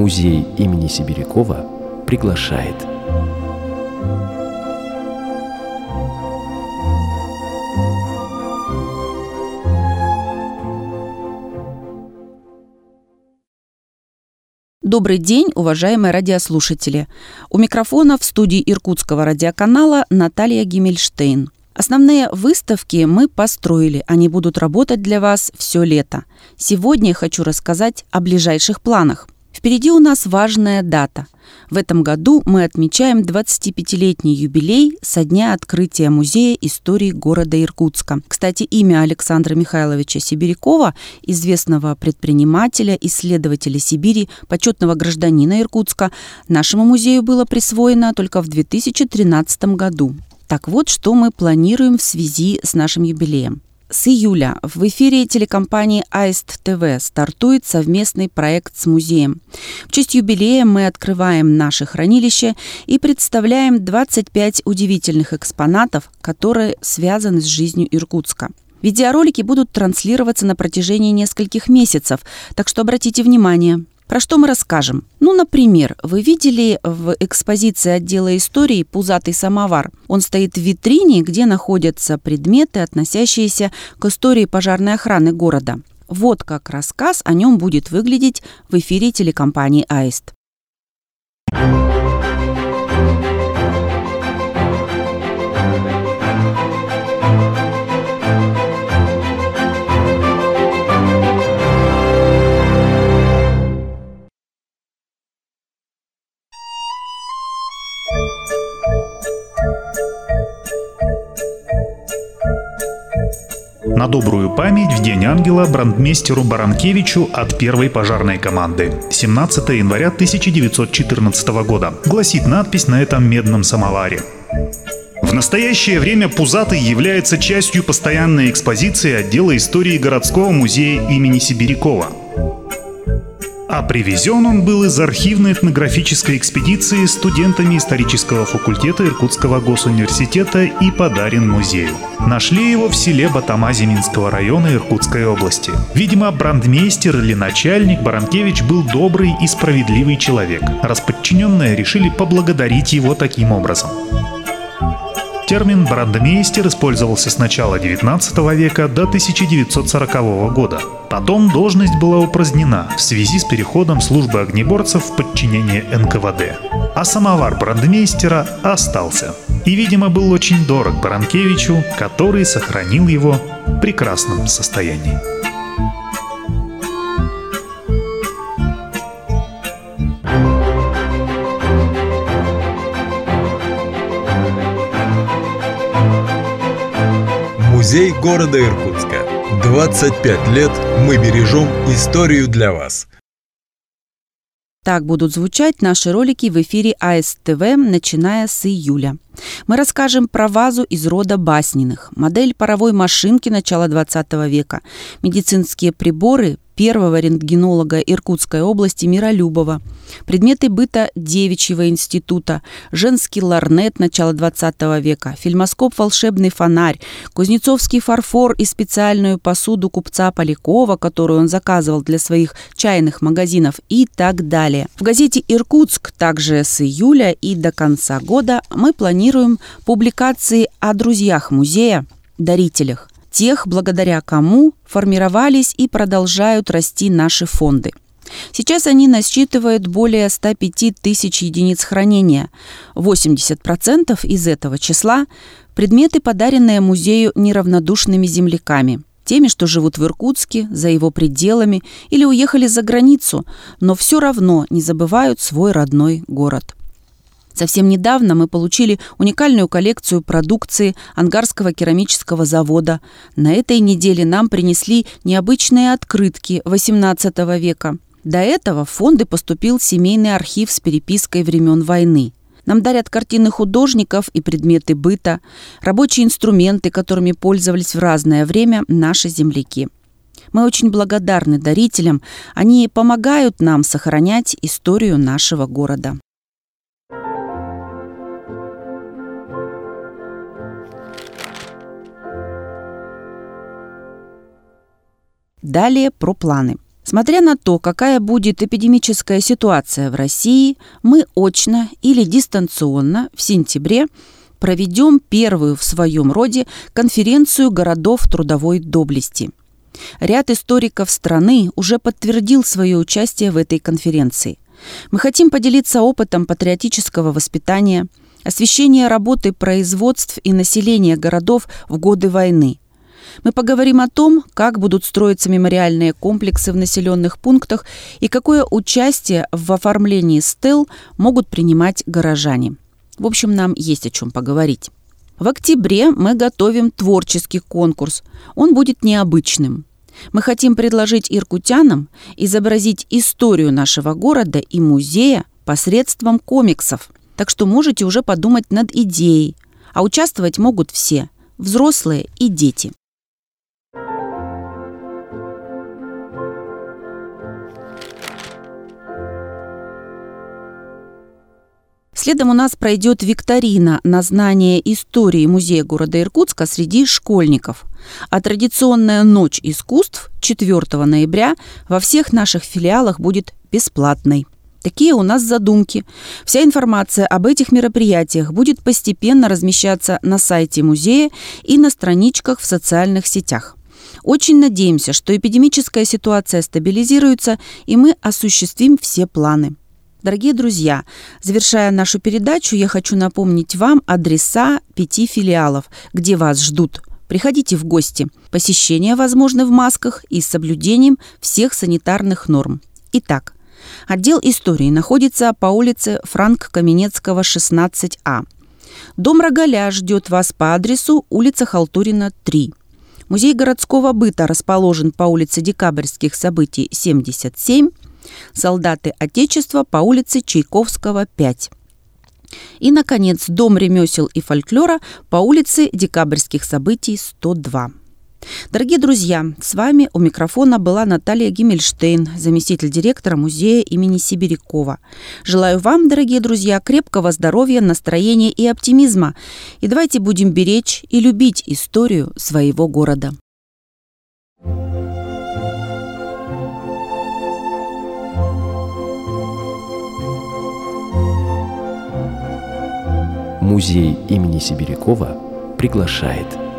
Музей имени Сибирякова приглашает. Добрый день, уважаемые радиослушатели. У микрофона в студии Иркутского радиоканала Наталья Гиммельштейн. Основные выставки мы построили, они будут работать для вас все лето. Сегодня я хочу рассказать о ближайших планах. Впереди у нас важная дата. В этом году мы отмечаем 25-летний юбилей со дня открытия Музея истории города Иркутска. Кстати, имя Александра Михайловича Сибирякова, известного предпринимателя, исследователя Сибири, почетного гражданина Иркутска, нашему музею было присвоено только в 2013 году. Так вот, что мы планируем в связи с нашим юбилеем. С июля в эфире телекомпании Аист ТВ стартует совместный проект с музеем. В честь юбилея мы открываем наше хранилище и представляем 25 удивительных экспонатов, которые связаны с жизнью Иркутска. Видеоролики будут транслироваться на протяжении нескольких месяцев, так что обратите внимание – про что мы расскажем? Ну, например, вы видели в экспозиции отдела истории «Пузатый самовар». Он стоит в витрине, где находятся предметы, относящиеся к истории пожарной охраны города. Вот как рассказ о нем будет выглядеть в эфире телекомпании «Аист». На добрую память в День ангела брандмейстеру Баранкевичу от первой пожарной команды. 17 января 1914 года. Гласит надпись на этом медном самоваре. В настоящее время Пузатый является частью постоянной экспозиции отдела истории городского музея имени Сибирякова. А привезен он был из архивно-этнографической экспедиции студентами исторического факультета Иркутского госуниверситета и подарен музею. Нашли его в селе Батамази Минского района Иркутской области. Видимо, брандмейстер или начальник Баранкевич был добрый и справедливый человек, раз решили поблагодарить его таким образом. Термин «брандмейстер» использовался с начала XIX века до 1940 года. Потом должность была упразднена в связи с переходом службы огнеборцев в подчинение НКВД. А самовар брандмейстера остался. И, видимо, был очень дорог Баранкевичу, который сохранил его в прекрасном состоянии. Музей города Иркутска. 25 лет мы бережем историю для вас. Так будут звучать наши ролики в эфире АСТВ, начиная с июля. Мы расскажем про вазу из рода Басниных, модель паровой машинки начала 20 века, медицинские приборы, первого рентгенолога Иркутской области Миролюбова, предметы быта Девичьего института, женский ларнет начала 20 века, фильмоскоп «Волшебный фонарь», кузнецовский фарфор и специальную посуду купца Полякова, которую он заказывал для своих чайных магазинов и так далее. В газете «Иркутск» также с июля и до конца года мы планируем публикации о друзьях музея, дарителях тех, благодаря кому формировались и продолжают расти наши фонды. Сейчас они насчитывают более 105 тысяч единиц хранения. 80% из этого числа – предметы, подаренные музею неравнодушными земляками – теми, что живут в Иркутске, за его пределами или уехали за границу, но все равно не забывают свой родной город. Совсем недавно мы получили уникальную коллекцию продукции Ангарского керамического завода. На этой неделе нам принесли необычные открытки XVIII века. До этого в фонды поступил семейный архив с перепиской времен войны. Нам дарят картины художников и предметы быта, рабочие инструменты, которыми пользовались в разное время наши земляки. Мы очень благодарны дарителям. Они помогают нам сохранять историю нашего города. Далее про планы. Смотря на то, какая будет эпидемическая ситуация в России, мы очно или дистанционно в сентябре проведем первую в своем роде конференцию городов трудовой доблести. Ряд историков страны уже подтвердил свое участие в этой конференции. Мы хотим поделиться опытом патриотического воспитания, освещения работы производств и населения городов в годы войны. Мы поговорим о том, как будут строиться мемориальные комплексы в населенных пунктах и какое участие в оформлении стел могут принимать горожане. В общем, нам есть о чем поговорить. В октябре мы готовим творческий конкурс. Он будет необычным. Мы хотим предложить иркутянам изобразить историю нашего города и музея посредством комиксов. Так что можете уже подумать над идеей. А участвовать могут все – взрослые и дети. Следом у нас пройдет викторина на знание истории музея города Иркутска среди школьников. А традиционная ночь искусств 4 ноября во всех наших филиалах будет бесплатной. Такие у нас задумки. Вся информация об этих мероприятиях будет постепенно размещаться на сайте музея и на страничках в социальных сетях. Очень надеемся, что эпидемическая ситуация стабилизируется, и мы осуществим все планы. Дорогие друзья, завершая нашу передачу, я хочу напомнить вам адреса пяти филиалов, где вас ждут. Приходите в гости. Посещение возможно в масках и с соблюдением всех санитарных норм. Итак, отдел истории находится по улице Франк Каменецкого, 16А. Дом Рогаля ждет вас по адресу улица Халтурина, 3. Музей городского быта расположен по улице Декабрьских событий, 77 солдаты Отечества по улице Чайковского, 5. И, наконец, Дом ремесел и фольклора по улице Декабрьских событий, 102. Дорогие друзья, с вами у микрофона была Наталья Гиммельштейн, заместитель директора музея имени Сибирякова. Желаю вам, дорогие друзья, крепкого здоровья, настроения и оптимизма. И давайте будем беречь и любить историю своего города. Музей имени Сибирякова приглашает –